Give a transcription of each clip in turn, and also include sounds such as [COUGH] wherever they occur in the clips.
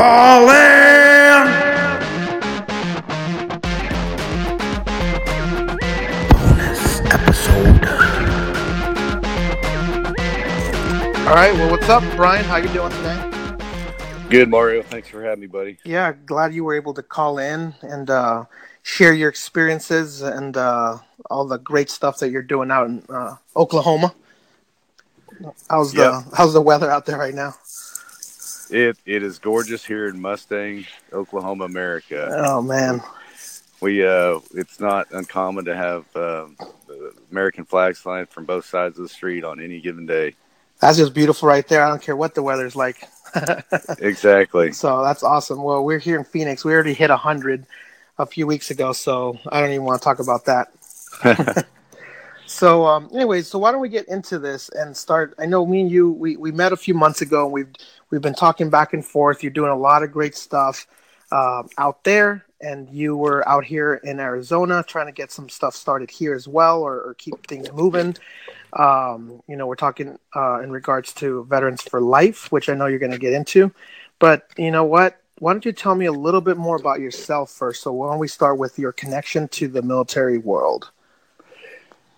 Call in! Bonus episode. All right. Well, what's up, Brian? How you doing today? Good, Mario. Thanks for having me, buddy. Yeah, glad you were able to call in and uh, share your experiences and uh, all the great stuff that you're doing out in uh, Oklahoma. How's the Yeah. How's the weather out there right now? It it is gorgeous here in Mustang, Oklahoma, America. Oh man, We uh, it's not uncommon to have um, the American flags flying from both sides of the street on any given day. that's just beautiful right there. I don't care what the weather's like. [LAUGHS] Exactly. So that's awesome. Well, we're here in Phoenix. We already hit hundred a few weeks ago, so I don't even want to talk about that. [LAUGHS] So, um, anyways, so why don't we get into this and start? I know me and you, we, we met a few months ago, and we've we've been talking back and forth. You're doing a lot of great stuff uh, out there, and you were out here in Arizona trying to get some stuff started here as well, or, or keep things moving. Um, you know, we're talking uh, in regards to Veterans for Life, which I know you're going to get into. But you know what? Why don't you tell me a little bit more about yourself first? So, why don't we start with your connection to the military world?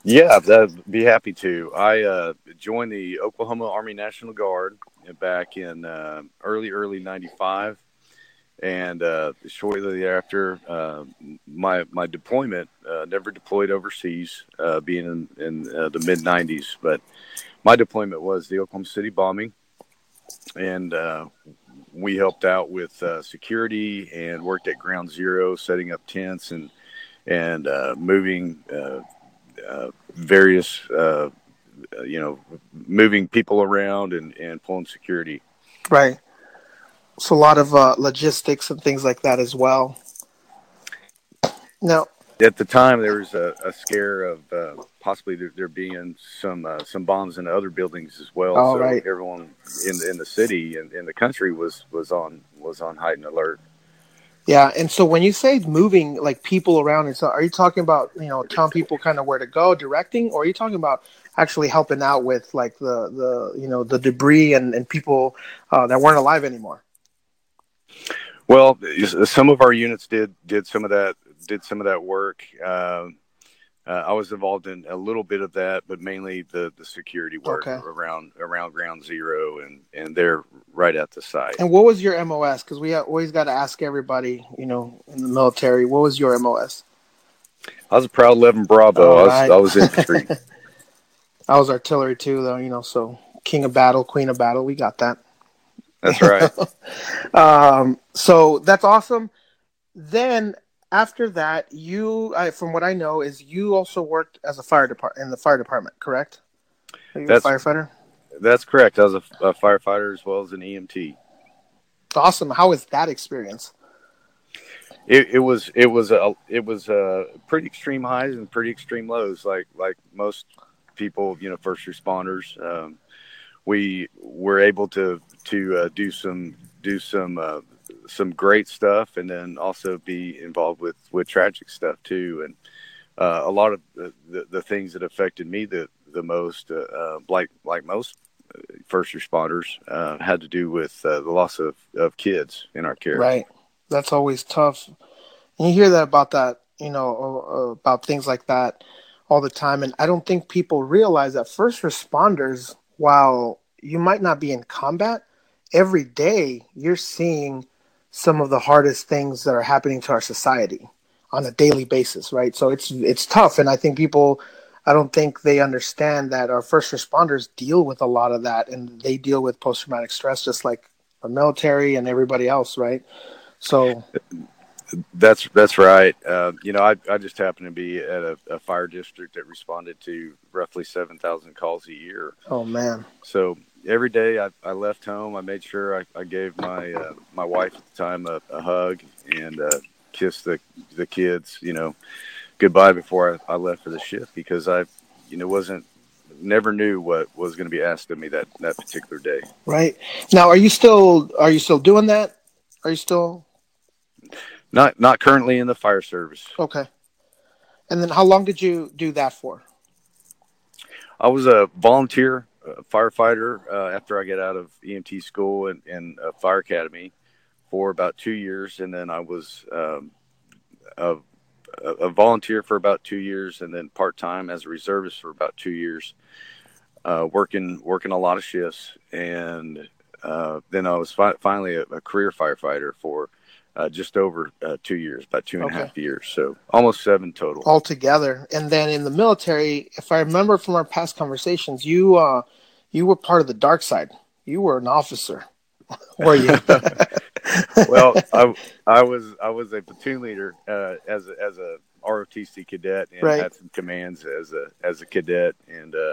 Yeah, I'd be happy to. I uh, joined the Oklahoma Army National Guard back in uh, early, early '95, and uh, shortly thereafter, uh, my my deployment uh, never deployed overseas, uh, being in, in the mid '90s, but my deployment was the Oklahoma City bombing, and we helped out with security and worked at Ground Zero, setting up tents and and moving. Uh, various, uh, you know, moving people around and, and pulling security. Right. So a lot of uh, logistics and things like that as well. Now, At the time, there was a, a scare of uh, possibly there, there being some uh, some bombs in other buildings as well. Oh, so right. everyone in in the city and in the country was was on was on heightened alert. Yeah, and so when you say moving like people around, and so are you talking about you know telling people kind of where to go, directing, or are you talking about actually helping out with like the the you know the debris and and people uh, that weren't alive anymore? Well, some of our units did did some of that did some of that work. Um, uh, I was involved in a little bit of that, but mainly the, the security work Okay. around around Ground Zero, and and they're right at the site. And what was your MOS? Because we always got to ask everybody, you know, in the military, what was your MOS? I was a proud eleven Bravo. All I was. I was infantry. [LAUGHS] I was artillery too, though. You know, so king of battle, queen of battle, we got that. That's right. [LAUGHS] um, so that's awesome. Then after that, you, I, from what I know, is you also worked as a fire department in the fire department, correct? That's- a firefighter. That's correct. I was a, a firefighter as well as an EMT. Awesome. How was that experience? It, it was it was a it was uh pretty extreme highs and pretty extreme lows, like like most people, you know, first responders. Um, we were able to to uh, do some do some uh, some great stuff, and then also be involved with with tragic stuff too. And uh, a lot of the, the, the things that affected me the the most, uh, uh, like like most uh, first responders, uh, had to do with the loss of, of kids in our care. Right. That's always tough. And you hear that about that, you know, about things like that all the time. And I don't think people realize that first responders, while you might not be in combat, every day you're seeing some of the hardest things that are happening to our society on a daily basis, right? So it's it's tough, and I think people, I don't think they understand that our first responders deal with a lot of that, and they deal with post traumatic stress just like our military and everybody else, right? So That's that's right. Uh, you know, I, I just happen to be at a, a fire district that responded to roughly seven thousand calls a year. Oh man, So every day I, I left home, I made sure I, I gave my uh, my wife at the time a, a hug and uh, kissed the the kids. You know, goodbye before I, I left for the shift because I, you know, wasn't never knew what was going to be asked of me that that particular day. right now, are you still are you still doing that? Are you still Not not currently in the fire service. okay? And then, how long did you do that for? I was a volunteer uh, firefighter uh, after I got out of EMT school and, and fire academy for about two years, and then I was um, a, a volunteer for about two years, and then part time as a reservist for about two years, uh, working working a lot of shifts, and uh, then I was fi- finally a, a, career firefighter for uh, just over uh, two years, about two and okay. a half years, so almost seven total altogether. And then in the military, if I remember from our past conversations, you uh, you were part of the dark side. You were an officer, [LAUGHS] were you? [LAUGHS] well, I, I was I was a platoon leader uh, as a, as a ROTC cadet and right. had some commands as a as a cadet and uh,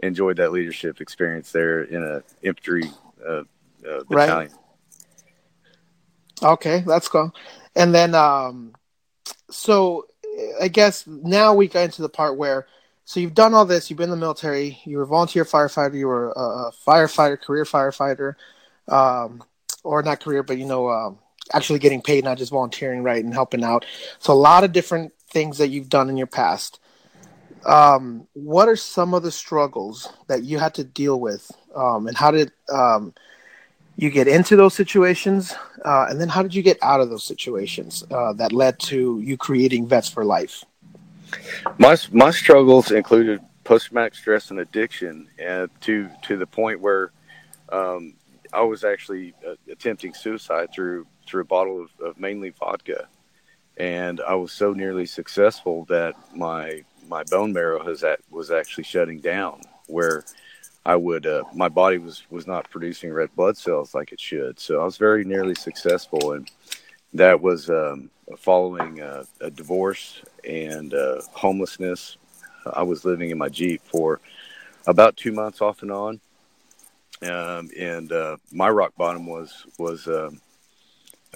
enjoyed that leadership experience there in a infantry uh, uh battalion. Right. Okay, that's cool. And then, um, so I guess now we got into the part where, so you've done all this. You've been in the military. You were a volunteer firefighter. You were a, firefighter, career firefighter, um, or not career, but you know, um, actually getting paid, not just volunteering, right, and helping out. So a lot of different things that you've done in your past. Um, what are some of the struggles that you had to deal with, um, and how did um, you get into those situations, uh, and then how did you get out of those situations uh, that led to you creating Vets for Life? My my struggles included post traumatic stress and addiction, to to the point where um, I was actually uh, attempting suicide through through a bottle of, of, mainly vodka, and I was so nearly successful that my my bone marrow has at, was actually shutting down, where I would uh, my body was was not producing red blood cells like it should. So I was very nearly successful, and that was um, following uh, a divorce and uh, homelessness. I was living in my Jeep for about two months off and on, um, and uh, my rock bottom was was um,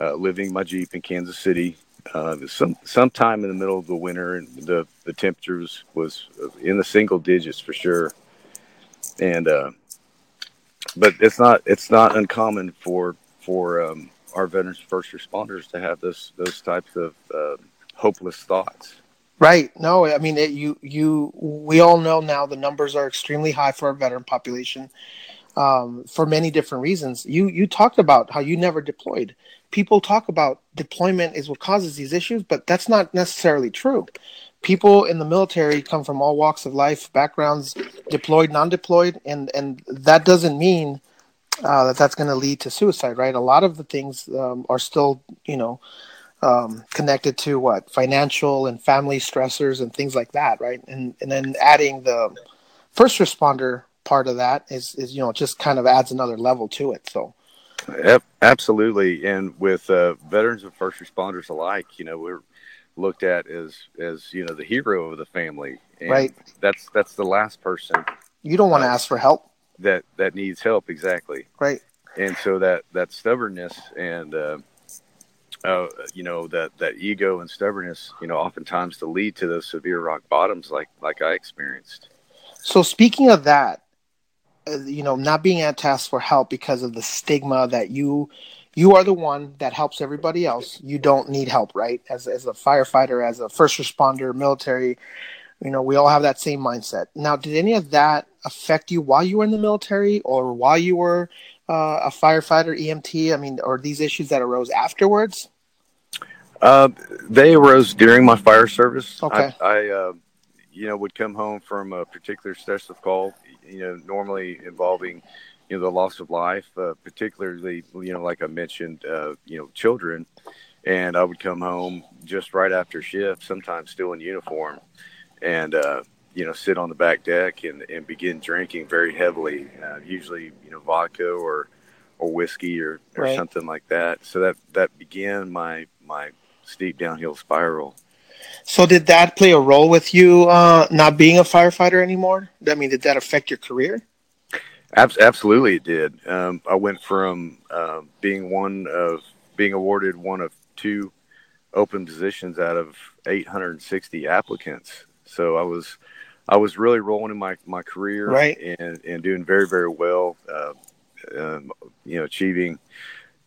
uh, living my Jeep in Kansas City. Uh, some sometime in the middle of the winter, and the the temperatures was in the single digits for sure and uh, but it's not it's not uncommon for for um, our veterans first responders to have those those types of uh, hopeless thoughts. Right. No, I mean it, you you we all know now the numbers are extremely high for our veteran population um, for many different reasons. You you talked about how you never deployed. People talk about deployment is what causes these issues, but that's not necessarily true people in the military come from all walks of life, backgrounds, deployed, non-deployed, and and that doesn't mean uh, that that's going to lead to suicide, right? A lot of the things um, are still, you know, um, connected to what financial and family stressors and things like that, right? And and then adding the first responder part of that is is you know just kind of adds another level to it. So. Absolutely. And with uh, veterans and first responders alike, you know, we're looked at as as you know the hero of the family. And right. that's that's the last person you don't want to uh, ask for help. that that needs help exactly. Right. And so that that stubbornness and uh, uh, you know that that ego and stubbornness you know oftentimes to lead to those severe rock bottoms like like i experienced. So speaking of that uh, you know not being asked for help because of the stigma that you you are the one that helps everybody else. You don't need help, right? As as a firefighter, as a first responder, military, you know, we all have that same mindset. Now, did any of that affect you while you were in the military or while you were uh, a firefighter, EMT? I mean, or these issues that arose afterwards? Uh, they arose during my fire service. Okay. I, I uh, you know, would come home from a particular stressful call, you know, normally involving you know the loss of life, uh, particularly you know like I mentioned, uh, you know children, and I would come home just right after shift, sometimes still in uniform, and uh, you know sit on the back deck and, and begin drinking very heavily, uh, usually you know vodka or or whiskey or, or right. something like that. So that that began my my steep downhill spiral. So did that play a role with you uh, not being a firefighter anymore? I mean, did that affect your career? Absolutely, it did. Um, I went from uh, being one of being awarded one of two open positions out of 860 applicants. So I was I was really rolling in my, my career right. and, and doing very very well. Uh, um, you know, achieving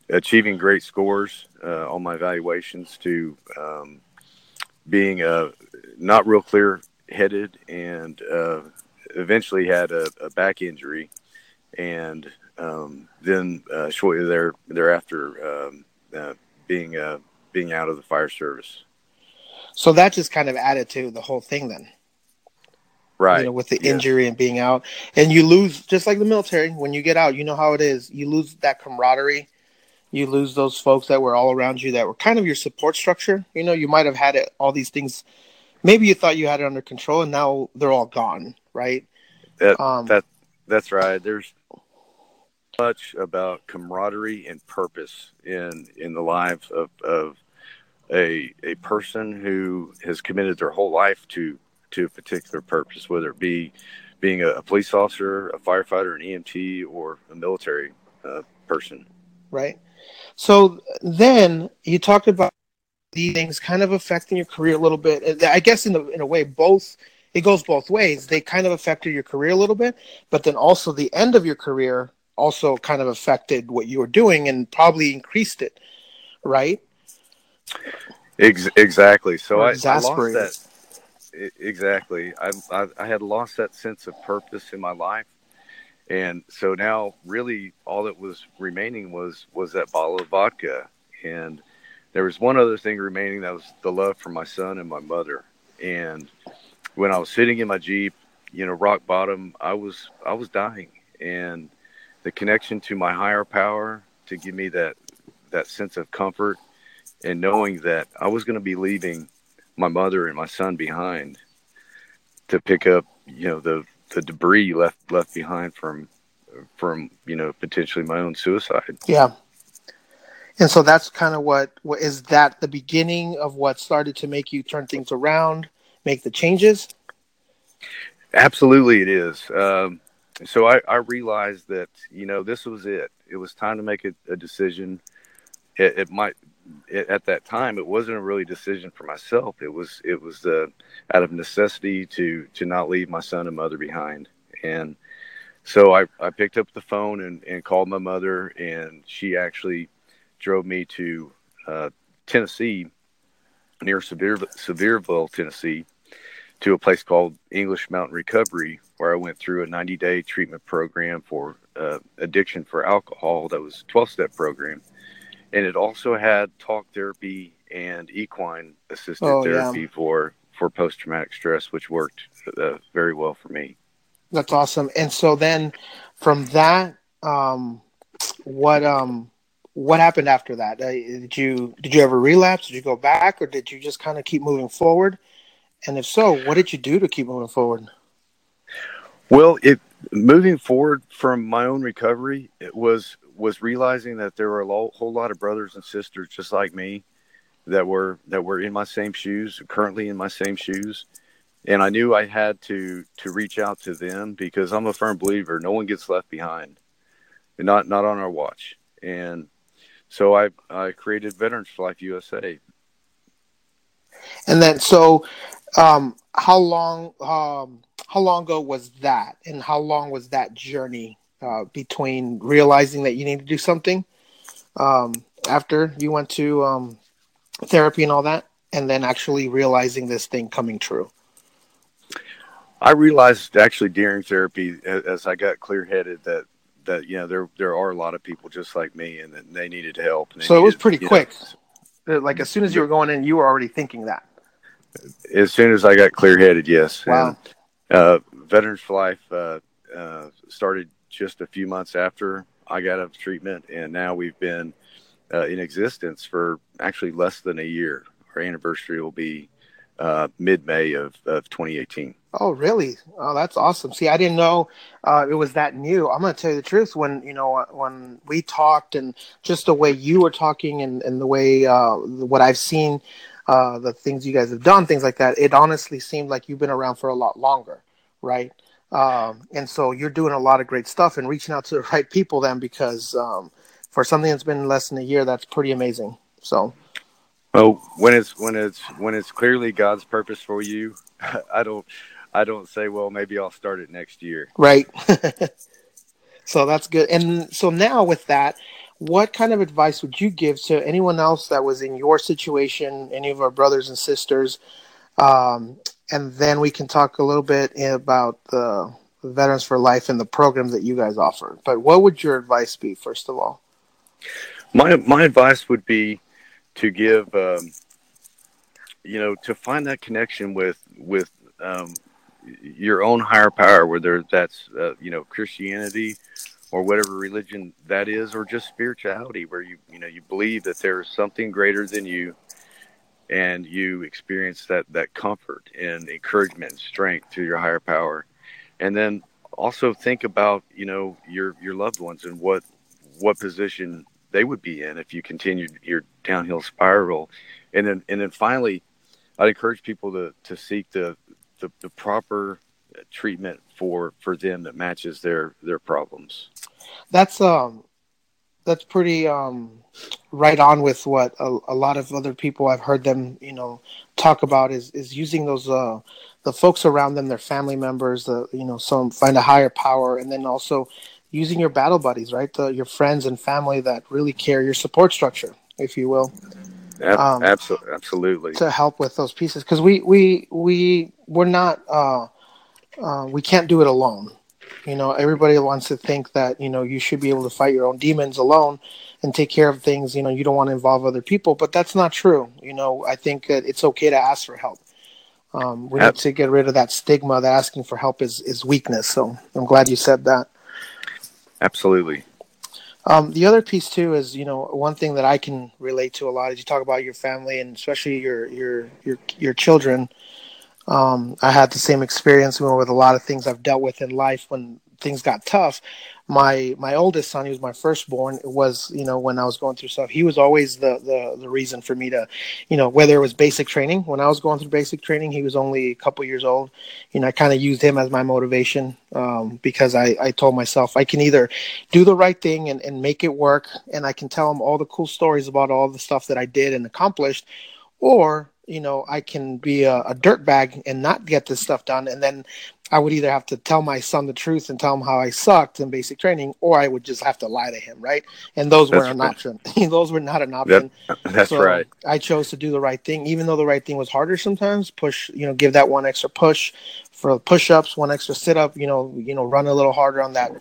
achieving great scores uh, on my evaluations to um, being uh, not real clear headed and uh, eventually had a, a, back injury and um, then uh, shortly there thereafter um, uh, being uh, being out of the fire service. So that just kind of added to the whole thing then. Right. You know, with the Yeah. injury and being out. And you lose just like the military, when you get out, you know how it is. You lose that camaraderie. You lose those folks that were all around you that were kind of your support structure. You know, you might have had it all these things maybe you thought you had it under control and now they're all gone, right? That, Um that that's right. There's much about camaraderie and purpose in in the lives of, of a a person who has committed their whole life to to a particular purpose, whether it be being a, police officer, a firefighter, an EMT, or a military uh, person. right? So then you talked about these things kind of affecting your career a little bit. I guess in a, in a way, both it goes both ways. They kind of affected your career a little bit, but then also the end of your career also kind of affected what you were doing and probably increased it, right? Ex- exactly. So I, I lost that. Exactly. I, I I had lost that sense of purpose in my life, and so now really all that was remaining was was that bottle of vodka, and there was one other thing remaining that was the love for my son and my mother. And when I was sitting in my jeep, you know, rock bottom, I was I was dying, and the connection to my higher power to give me that that sense of comfort and knowing that I was going to be leaving my mother and my son behind to pick up, you know, the the debris left left behind from from you know potentially my own suicide. Yeah. And so that's kind of what, what is that the beginning of what started to make you turn things around, make the changes? Absolutely, it is. Um, so I, I realized that you know this was it. It was time to make a, a decision. It, it might it, at that time it wasn't a really decision for myself. It was it was uh, out of necessity to to not leave my son and mother behind. And so I, I picked up the phone and, and called my mother, and she actually drove me to uh, Tennessee, near Severe, Sevierville, Tennessee, to a place called English Mountain Recovery, where I went through a 90 day treatment program for uh, addiction for alcohol. That was 12 step program. And it also had talk therapy and equine assisted Oh, yeah. therapy for, for post traumatic stress, which worked uh, very well for me. That's awesome. And so then from that, um, what, um, what happened after that? Uh, did you, did you ever relapse? Did you go back or did you just kind of keep moving forward? And if so, what did you do to keep moving forward? Well, it moving forward from my own recovery, it was was realizing that there were a lo- whole lot of brothers and sisters just like me that were that were in my same shoes, currently in my same shoes, and I knew I had to to reach out to them because I'm a firm believer no one gets left behind, and not not on our watch. And so I I created Veterans for Life USA. And then, so, um, how long, um, how long ago was that, and how long was that journey uh, between realizing that you need to do something um, after you went to um, therapy and all that, and then actually realizing this thing coming true? I realized actually during therapy, as, I got clear headed, that that you know there there are a lot of people just like me, and that they needed help. and they So it was pretty know, quick. Uh, Like as soon as you were going in, you were already thinking that. As soon as I got clear headed, yes. Wow. And, uh, Veterans for Life uh, uh, started just a few months after I got out of treatment, and now we've been uh, in existence for actually less than a year. Our anniversary will be uh, mid May of, of 2018. Oh, really? Oh, that's awesome. See, I didn't know uh, it was that new. I'm going to tell you the truth. When you know when we talked, and just the way you were talking, and, and the way uh, what I've seen, uh, the things you guys have done, things like that. It honestly seemed like you've been around for a lot longer, right? Um, and so you're doing a lot of great stuff and reaching out to the [LAUGHS] right people. Then, because um, for something that's been less than a year, that's pretty amazing. So. Well, when it's when it's when it's clearly God's purpose for you, [LAUGHS] I don't I don't say, well, maybe I'll start it next year. Right. [LAUGHS] so that's good. And so now with that, what kind of advice would you give to anyone else that was in your situation, any of our brothers and sisters? Um, and then we can talk a little bit about the Veterans for Life and the program that you guys offer. But what would your advice be, first of all? My my advice would be to give, um, you know, to find that connection with with um, your own higher power, whether that's uh, you know Christianity or whatever religion that is, or just spirituality, where you you know you believe that there is something greater than you, and you experience that that comfort and encouragement and strength through your higher power, and then also think about you know your your loved ones and what what position they would be in if you continued your downhill spiral, and then and then finally, I'd encourage people to to seek the the, the proper treatment for for them that matches their their problems. That's um that's pretty um right on with what a, a lot of other people I've heard them, you know, talk about is is using those uh the folks around them, their family members, the you know, some find a higher power and then also using your battle buddies, right? The, your friends and family that really care your support structure, if you will. Um, absolutely, absolutely. To help with those pieces, because we we we we're not uh, uh, we can't do it alone. You know, everybody wants to think that you know you should be able to fight your own demons alone and take care of things. You know, you don't want to involve other people, but that's not true. You know, I think that it's okay to ask for help. Um, we need to get rid of that stigma that asking for help is is weakness. So I'm glad you said that. Absolutely. Um, the other piece too is, you know, one thing that I can relate to a lot is you talk about your family and especially your your your your children. Um, I had the same experience with a lot of things I've dealt with in life when things got tough my my oldest son, he was my firstborn, it was you know when I was going through stuff, he was always the the the reason for me to, you know, whether it was basic training. When I was going through basic training, he was only a couple years old. You know, I kind of used him as my motivation um, because I I told myself I can either do the right thing and and make it work, and I can tell him all the cool stories about all the stuff that I did and accomplished, or you know i can be a, a dirtbag and not get this stuff done and then I would either have to tell my son the truth and tell him how I sucked in basic training, or I would just have to lie to him, right? And those were an option. [LAUGHS] those were not an option. That, that's so right. I chose to do the right thing, even though the right thing was harder sometimes. Push, you know, give that one extra push for push-ups, one extra sit-up. You know, you know, run a little harder on that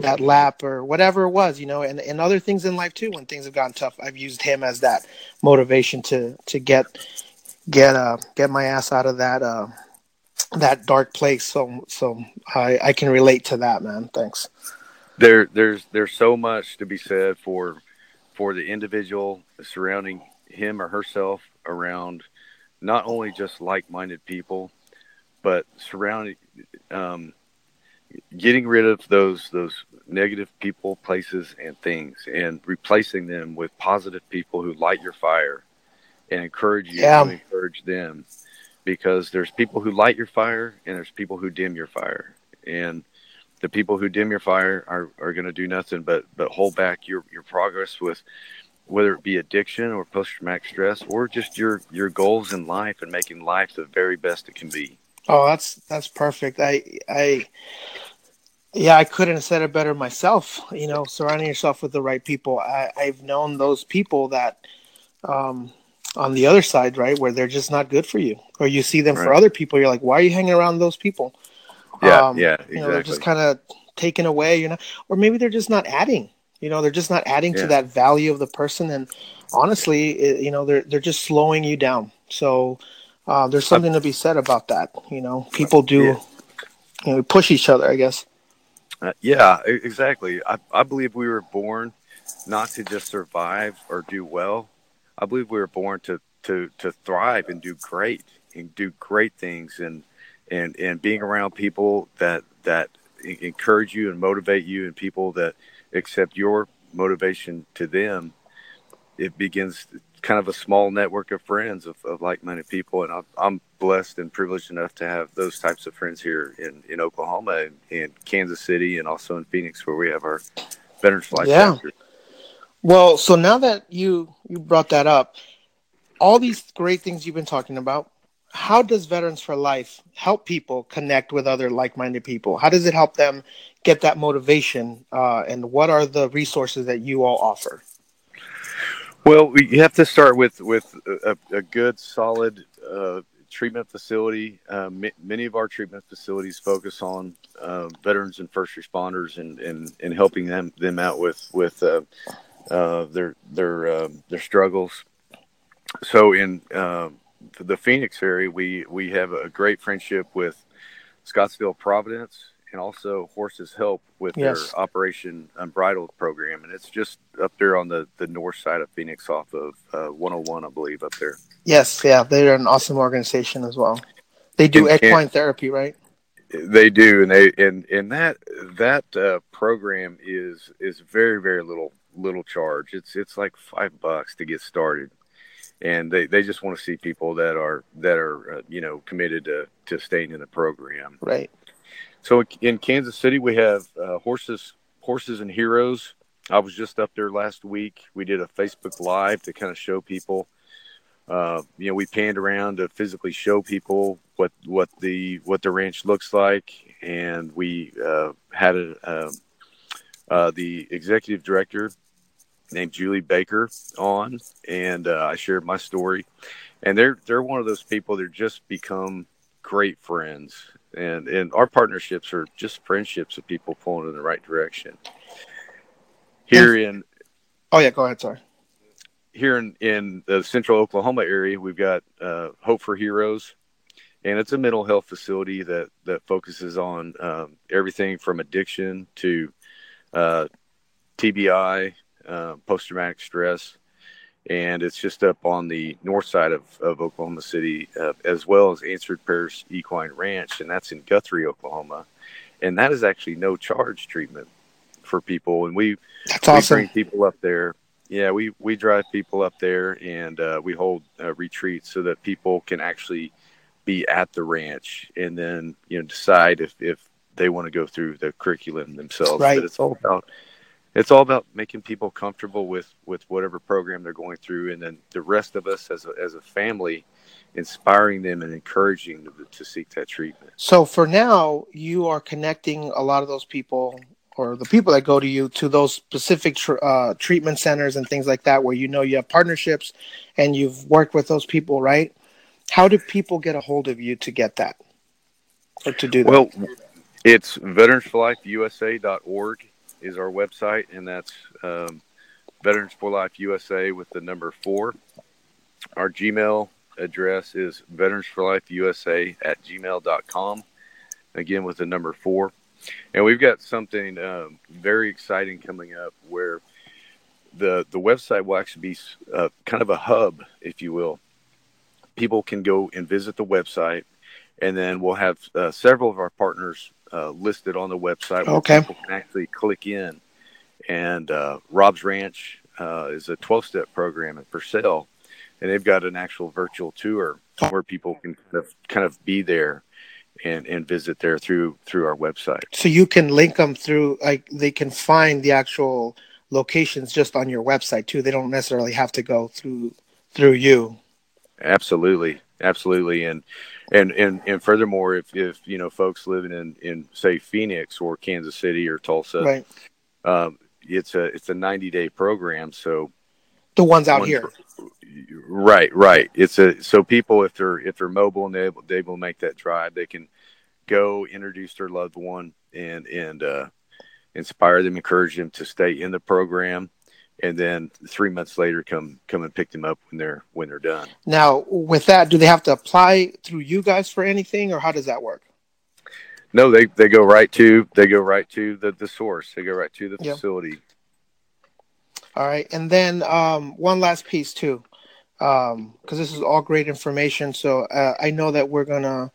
that lap or whatever it was. You know, and and other things in life too. When things have gotten tough, I've used him as that motivation to to get get uh get my ass out of that uh that dark place. So so I I can relate to that, man. Thanks. There there's there's so much to be said for for the individual surrounding him or herself around not only just like-minded people, but surrounding um, getting rid of those those negative people, places, and things, and replacing them with positive people who light your fire and encourage you yeah. to encourage them because there's people who light your fire and there's people who dim your fire. And the people who dim your fire are, are going to do nothing but but hold back your your progress with whether it be addiction or post traumatic stress or just your your goals in life and making life the very best it can be. Oh that's that's perfect. I i yeah i couldn't have said it better myself you know surrounding yourself with the right people. I i've known those people that um on the other side, right, where they're just not good for you, or you see them right. for other people, you're like, why are you hanging around those people? Yeah, um, yeah, exactly. You know, they're just kind of taken away, you know, or maybe they're just not adding. You know, they're just not adding yeah. to that value of the person, and honestly, it, you know, they're they're just slowing you down. So uh, there's something to be said about that. You know, people do, yeah. you know, push each other, I guess. Uh, yeah, exactly. I, I believe we were born not to just survive or do well, I believe we were born to to to thrive and do great and do great things and and and being around people that that encourage you and motivate you and people that accept your motivation to them it begins kind of a small network of friends of, of like-minded people and I'm, I'm blessed and privileged enough to have those types of friends here in, in oklahoma and in kansas city and also in phoenix where we have our veterans flight yeah. Center. Well, so now that you you brought that up, all these great things you've been talking about, how does Veterans for Life help people connect with other like-minded people? How does it help them get that motivation? Uh, and what are the resources that you all offer? Well, we have to start with with a, a good, solid uh, treatment facility. Uh, many of our treatment facilities focus on uh, veterans and first responders and, and, and helping them them out with with uh, their their um, their struggles. So in um, the Phoenix area, we we have a great friendship with Scottsdale Providence and also Horses Help with Yes. their Operation Unbridled program, and it's just up there on the the north side of Phoenix, off of uh, 101, I believe, up there. Yes, yeah, they're an awesome organization as well. They do And- and- equine therapy, right? They do, and they and and that that uh, program is is very very little little charge. It's it's like five bucks to get started, and they, they just want to see people that are that are uh, you know committed to to staying in the program. Right. So in Kansas City, we have uh, horses horses and heroes. I was just up there last week. We did a Facebook Live to kind of show people. Uh, you know, we panned around to physically show people what what the what the ranch looks like, and we uh, had a, uh, uh, the executive director named Julie Baker on, and uh, I shared my story. And they're they're one of those people that just become great friends, and and our partnerships are just friendships of people pulling in the right direction. Here in Oh yeah, go ahead. Sorry. here in, in the central Oklahoma area, we've got uh, Hope for Heroes, and it's a mental health facility that, that focuses on um, everything from addiction to uh, TBI, uh, post traumatic stress. And it's just up on the north side of, of Oklahoma City, uh, as well as Answered Prayers Equine Ranch, and that's in Guthrie, Oklahoma. And that is actually no charge treatment for people. And we, That's we awesome. bring people up there. Yeah, we we drive people up there and uh, we hold uh, retreats so that people can actually be at the ranch and then you know decide if if they want to go through the curriculum themselves. Right. But it's all about it's all about making people comfortable with with whatever program they're going through, and then the rest of us as a, as a family, inspiring them and encouraging them to seek that treatment. So for now, you are connecting a lot of those people or the people that go to you to those specific tr- uh, treatment centers and things like that, where you know you have partnerships and you've worked with those people, right? How do people get a hold of you to get that or to do that? Well, it's veteransforlifeusa.org is our website, and that's um, Veterans for Life USA with the number four. Our Gmail address is Veterans for Life USA at gmail.com, again with the number four. And we've got something um, very exciting coming up where the the website will actually be uh, kind of a hub, if you will. People can go and visit the website, and then we'll have uh, several of our partners uh, listed on the website. Where Okay. People can actually click in, and uh, Rob's Ranch uh, is a twelve step program at Purcell, and they've got an actual virtual tour where people can kind of kind of be there and and visit there through through our website. so you can link them through, like they can find the actual locations just on your website too. They don't necessarily have to go through through you. Absolutely, absolutely, and and and and furthermore, if if you know folks living in in say Phoenix or Kansas City or Tulsa, right. um, it's a it's a ninety day program. So The ones out one here. right, right. It's a so people if they're if they're mobile and they able they will make that drive, they can go introduce their loved one and and uh, inspire them, encourage them to stay in the program. And then three months later, come come and pick them up when they're when they're done. Now, with that, do they have to apply through you guys for anything, or how does that work? No, they, they go right to they go right to the, the source. They go right to the Yep. facility. All right, and then um, one last piece too, because this is all great information. So uh, I know that we're gonna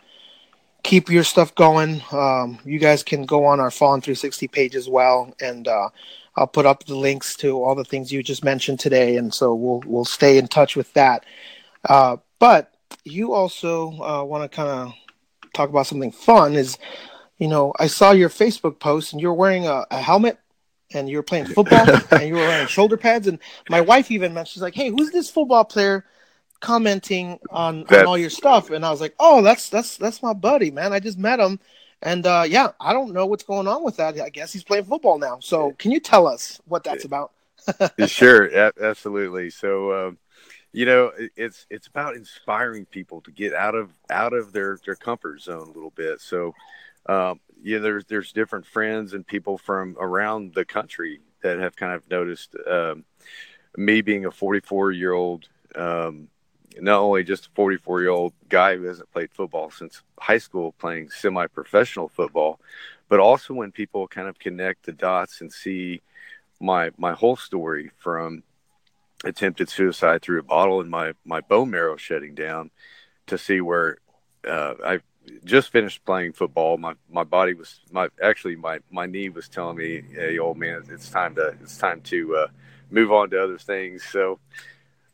keep your stuff going. Um, you guys can go on our Fallen 360 page as well, and uh, I'll put up the links to all the things you just mentioned today, and so we'll we'll stay in touch with that. Uh, but you also uh, want to kind of talk about something fun. Is you know I saw your Facebook post, and you're wearing a, a helmet. And you were playing football, [LAUGHS] and you were wearing shoulder pads. And my wife even mentioned, she's like, "Hey, who's this football player commenting on, on all your stuff?" And I was like, "Oh, that's that's that's my buddy, man. I just met him, and uh, yeah, I don't know what's going on with that. I guess he's playing football now. So, can you tell us what that's about?" [LAUGHS] sure, absolutely. So, um, you know, it- it's it's about inspiring people to get out of out of their their comfort zone a little bit. So, um, yeah, there's there's different friends and people from around the country that have kind of noticed um, me being a 44 year old, um, not only just a 44 year old guy who hasn't played football since high school, playing semi professional football, but also when people kind of connect the dots and see my my whole story from attempted suicide through a bottle and my my bone marrow shutting down to see where uh, I just finished playing football. My my body was my actually my my knee was telling me, "Hey, old man, it's time to it's time to uh, move on to other things." So,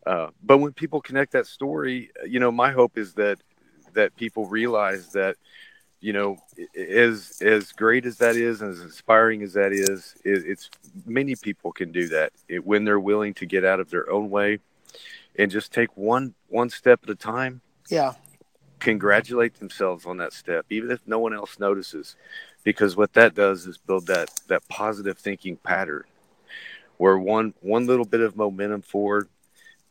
uh, but when people connect that story, you know, my hope is that that people realize that you know, as as great as that is, and as inspiring as that is, it, it's many people can do that it, when they're willing to get out of their own way and just take one one step at a time. Yeah, congratulate themselves on that step, even if no one else notices, because what that does is build that that positive thinking pattern, where one one little bit of momentum forward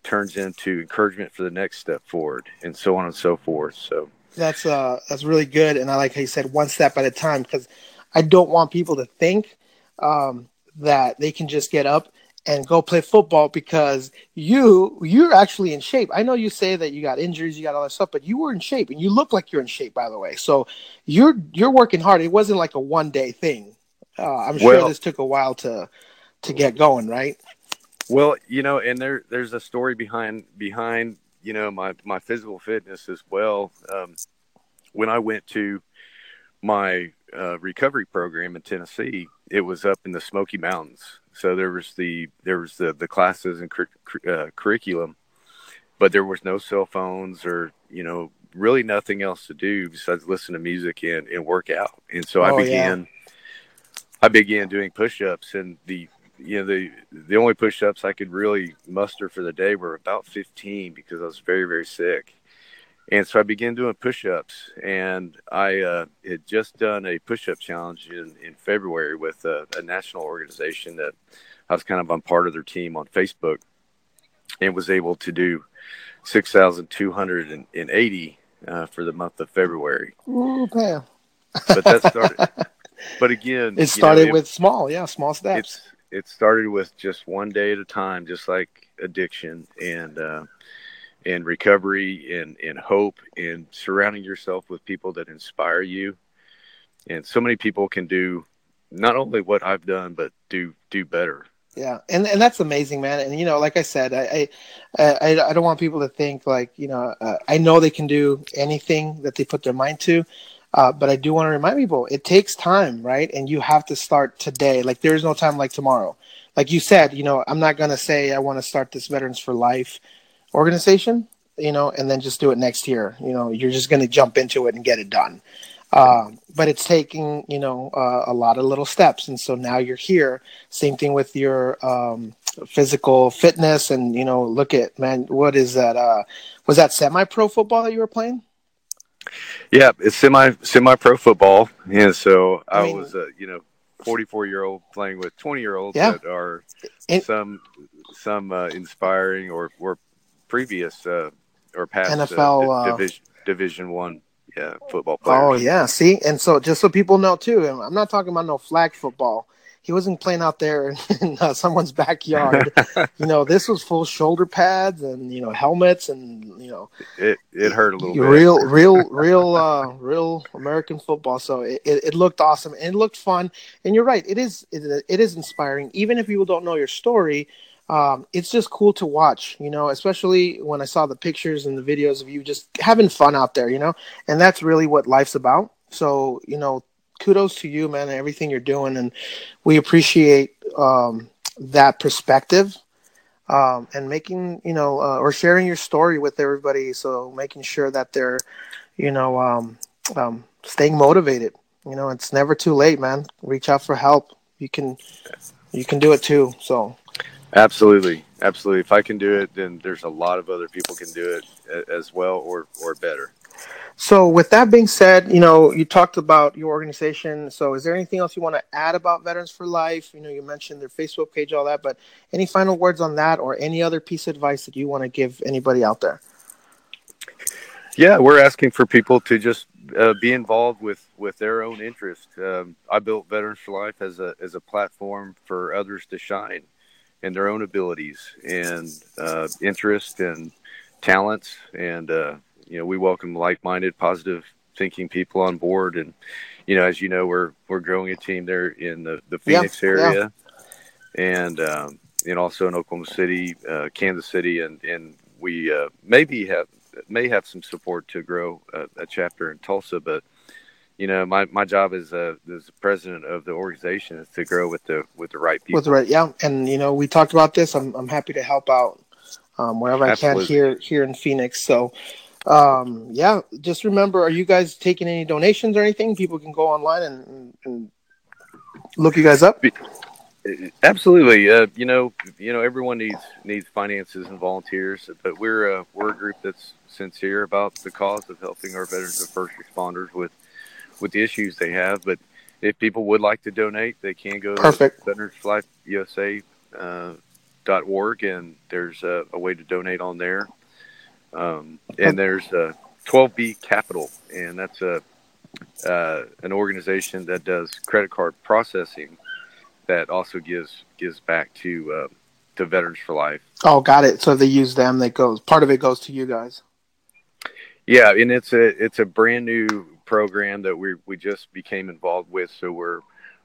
turns into encouragement for the next step forward, and so on and so forth. So that's uh that's really good, and I like how you said one step at a time because I don't want people to think um, that they can just get up and go play football because you you're actually in shape. I know you say that you got injuries, you got all that stuff, but you were in shape and you look like you're in shape by the way. So you're you're working hard. It wasn't like a one day thing. Uh, I'm sure well, this took a while to to get going, right? Well, you know, and there there's a story behind behind you know my my physical fitness as well. Um, when I went to my uh, recovery program in Tennessee, it was up in the Smoky Mountains. So there was the there was the the classes and cur- uh, curriculum, but there was no cell phones or you know really nothing else to do besides listen to music and, and work out. And so oh, I began yeah. I began doing push-ups and the you know the the only push-ups I could really muster for the day were about 15 because I was very very sick. And so I began doing push-ups, and I uh, had just done a push-up challenge in, in February with a, a national organization that I was kind of on part of their team on Facebook, and was able to do six thousand two hundred and eighty uh, for the month of February. Ooh, man. but that started. [LAUGHS] but again, it started know, it, with small, yeah, small steps it started with just one day at a time, just like addiction and uh, and recovery and and hope and surrounding yourself with people that inspire you. And so many people can do not only what I've done, but do do better. Yeah, and and that's amazing, man. And you know, like I said, I I I, I don't want people to think like you know uh, I know they can do anything that they put their mind to. Uh, but I do want to remind people it takes time, right? And you have to start today. Like there is no time like tomorrow. Like you said, you know, I'm not going to say I want to start this Veterans for Life organization, you know, and then just do it next year. You know, you're just going to jump into it and get it done. Uh, but it's taking, you know, uh, a lot of little steps. And so now you're here. Same thing with your um, physical fitness. And, you know, look at, man, what is that? Uh, was that semi pro football that you were playing? Yeah, it's semi semi pro football, and so I, I mean, was, uh, you know, forty four year old playing with twenty year olds yeah. that are and, some some uh, inspiring or or previous uh, or past NFL uh, division Division One yeah football players. Oh yeah, see, and so just so people know too, I'm not talking about no flag football he wasn't playing out there in [LAUGHS] uh, someone's backyard. [LAUGHS] you know, this was full shoulder pads and you know helmets and you know it it hurt a little real, bit. Real, [LAUGHS] real, real, uh, real American football. So it, it, it, looked awesome and it looked fun. And you're right, it is it, it is inspiring. Even if people don't know your story, um, it's just cool to watch. You know, especially when I saw the pictures and the videos of you just having fun out there. You know, and that's really what life's about. So you know, kudos to you, man, and everything you're doing, and we appreciate um, that perspective um, and making you know uh, or sharing your story with everybody. So making sure that they're you know um, um, staying motivated. You know, it's never too late, man. Reach out for help. You can you can do it too. So absolutely, absolutely. If I can do it, then there's a lot of other people can do it as well or or better. So, with that being said, you know, you talked about your organization. So, is there anything else you want to add about Veterans for Life? You know, you mentioned their Facebook page, all that, but any final words on that or any other piece of advice that you want to give anybody out there? Yeah, we're asking for people to just uh, be involved with with their own interest. Um, I built Veterans for Life as a as a platform for others to shine in their own abilities and uh, interest and talents. And uh, you know, we welcome like-minded, positive thinking people on board. And you know, as you know, we're we're growing a team there in the the Phoenix Yeah, area, and um, and also in Oklahoma City, uh, Kansas City, and and we uh, maybe have may have some support to grow a, a chapter in Tulsa, but you know, my, my job as a as the president of the organization is to grow with the with the right people. With the right, yeah, and you know we talked about this. I'm I'm happy to help out um, wherever I can here here in Phoenix. So, um, yeah, just remember, are you guys taking any donations or anything? People can go online and, and, look you guys up. Absolutely, uh, you know, you know, everyone needs needs finances and volunteers, but we're a, we're a group that's sincere about the cause of helping our veterans and first responders with with the issues they have. But if people would like to donate, they can go Perfect. to Veterans for Life USA uh, dot org, and there's a, a way to donate on there. Um, and there's uh, 12B Capital, and that's a uh, an organization that does credit card processing that also gives gives back to uh, to Veterans for Life. Oh, got it. So they use them. That goes part of it goes to you guys. Yeah, and it's a it's a brand new program that we we just became involved with, so we're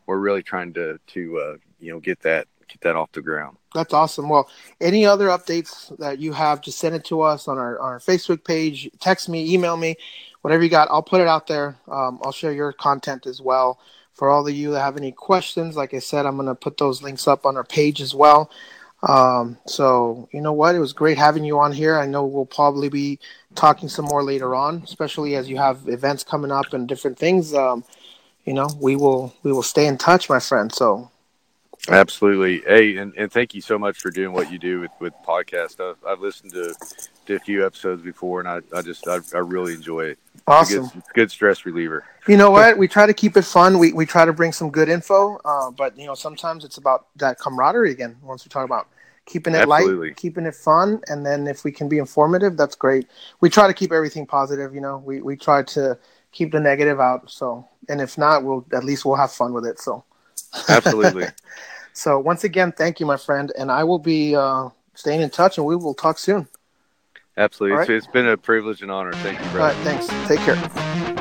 we're really trying to to uh, you know get that get that off the ground. That's awesome. Well, any other updates that you have, just send it to us on our on our Facebook page. Text me, email me, whatever you got. I'll put it out there. Um, I'll share your content as well. For all of you that have any questions, like I said, I'm going to put those links up on our page as well. Um, so you know what? It was great having you on here. I know we'll probably be talking some more later on, especially as you have events coming up and different things. Um, you know, we will we will stay in touch, my friend. So Absolutely. Hey, and, and thank you so much for doing what you do with, with podcast. I've, I've listened to, to a few episodes before, and I, I just I, I really enjoy it. It's a awesome. good, it's a good stress reliever. You know what? [LAUGHS] We try to keep it fun. We we try to bring some good info, uh, but you know sometimes it's about that camaraderie again. Once we talk about keeping it Absolutely. light, keeping it fun, and then if we can be informative, that's great. We try to keep everything positive. You know, we we try to keep the negative out. So, and if not, we'll at least we'll have fun with it. So, Absolutely. [LAUGHS] so once again, thank you, my friend, and I will be uh, staying in touch, and we will talk soon. Absolutely. All It's, it's been a privilege and honor. Thank you, All brother. right, thanks. Take care.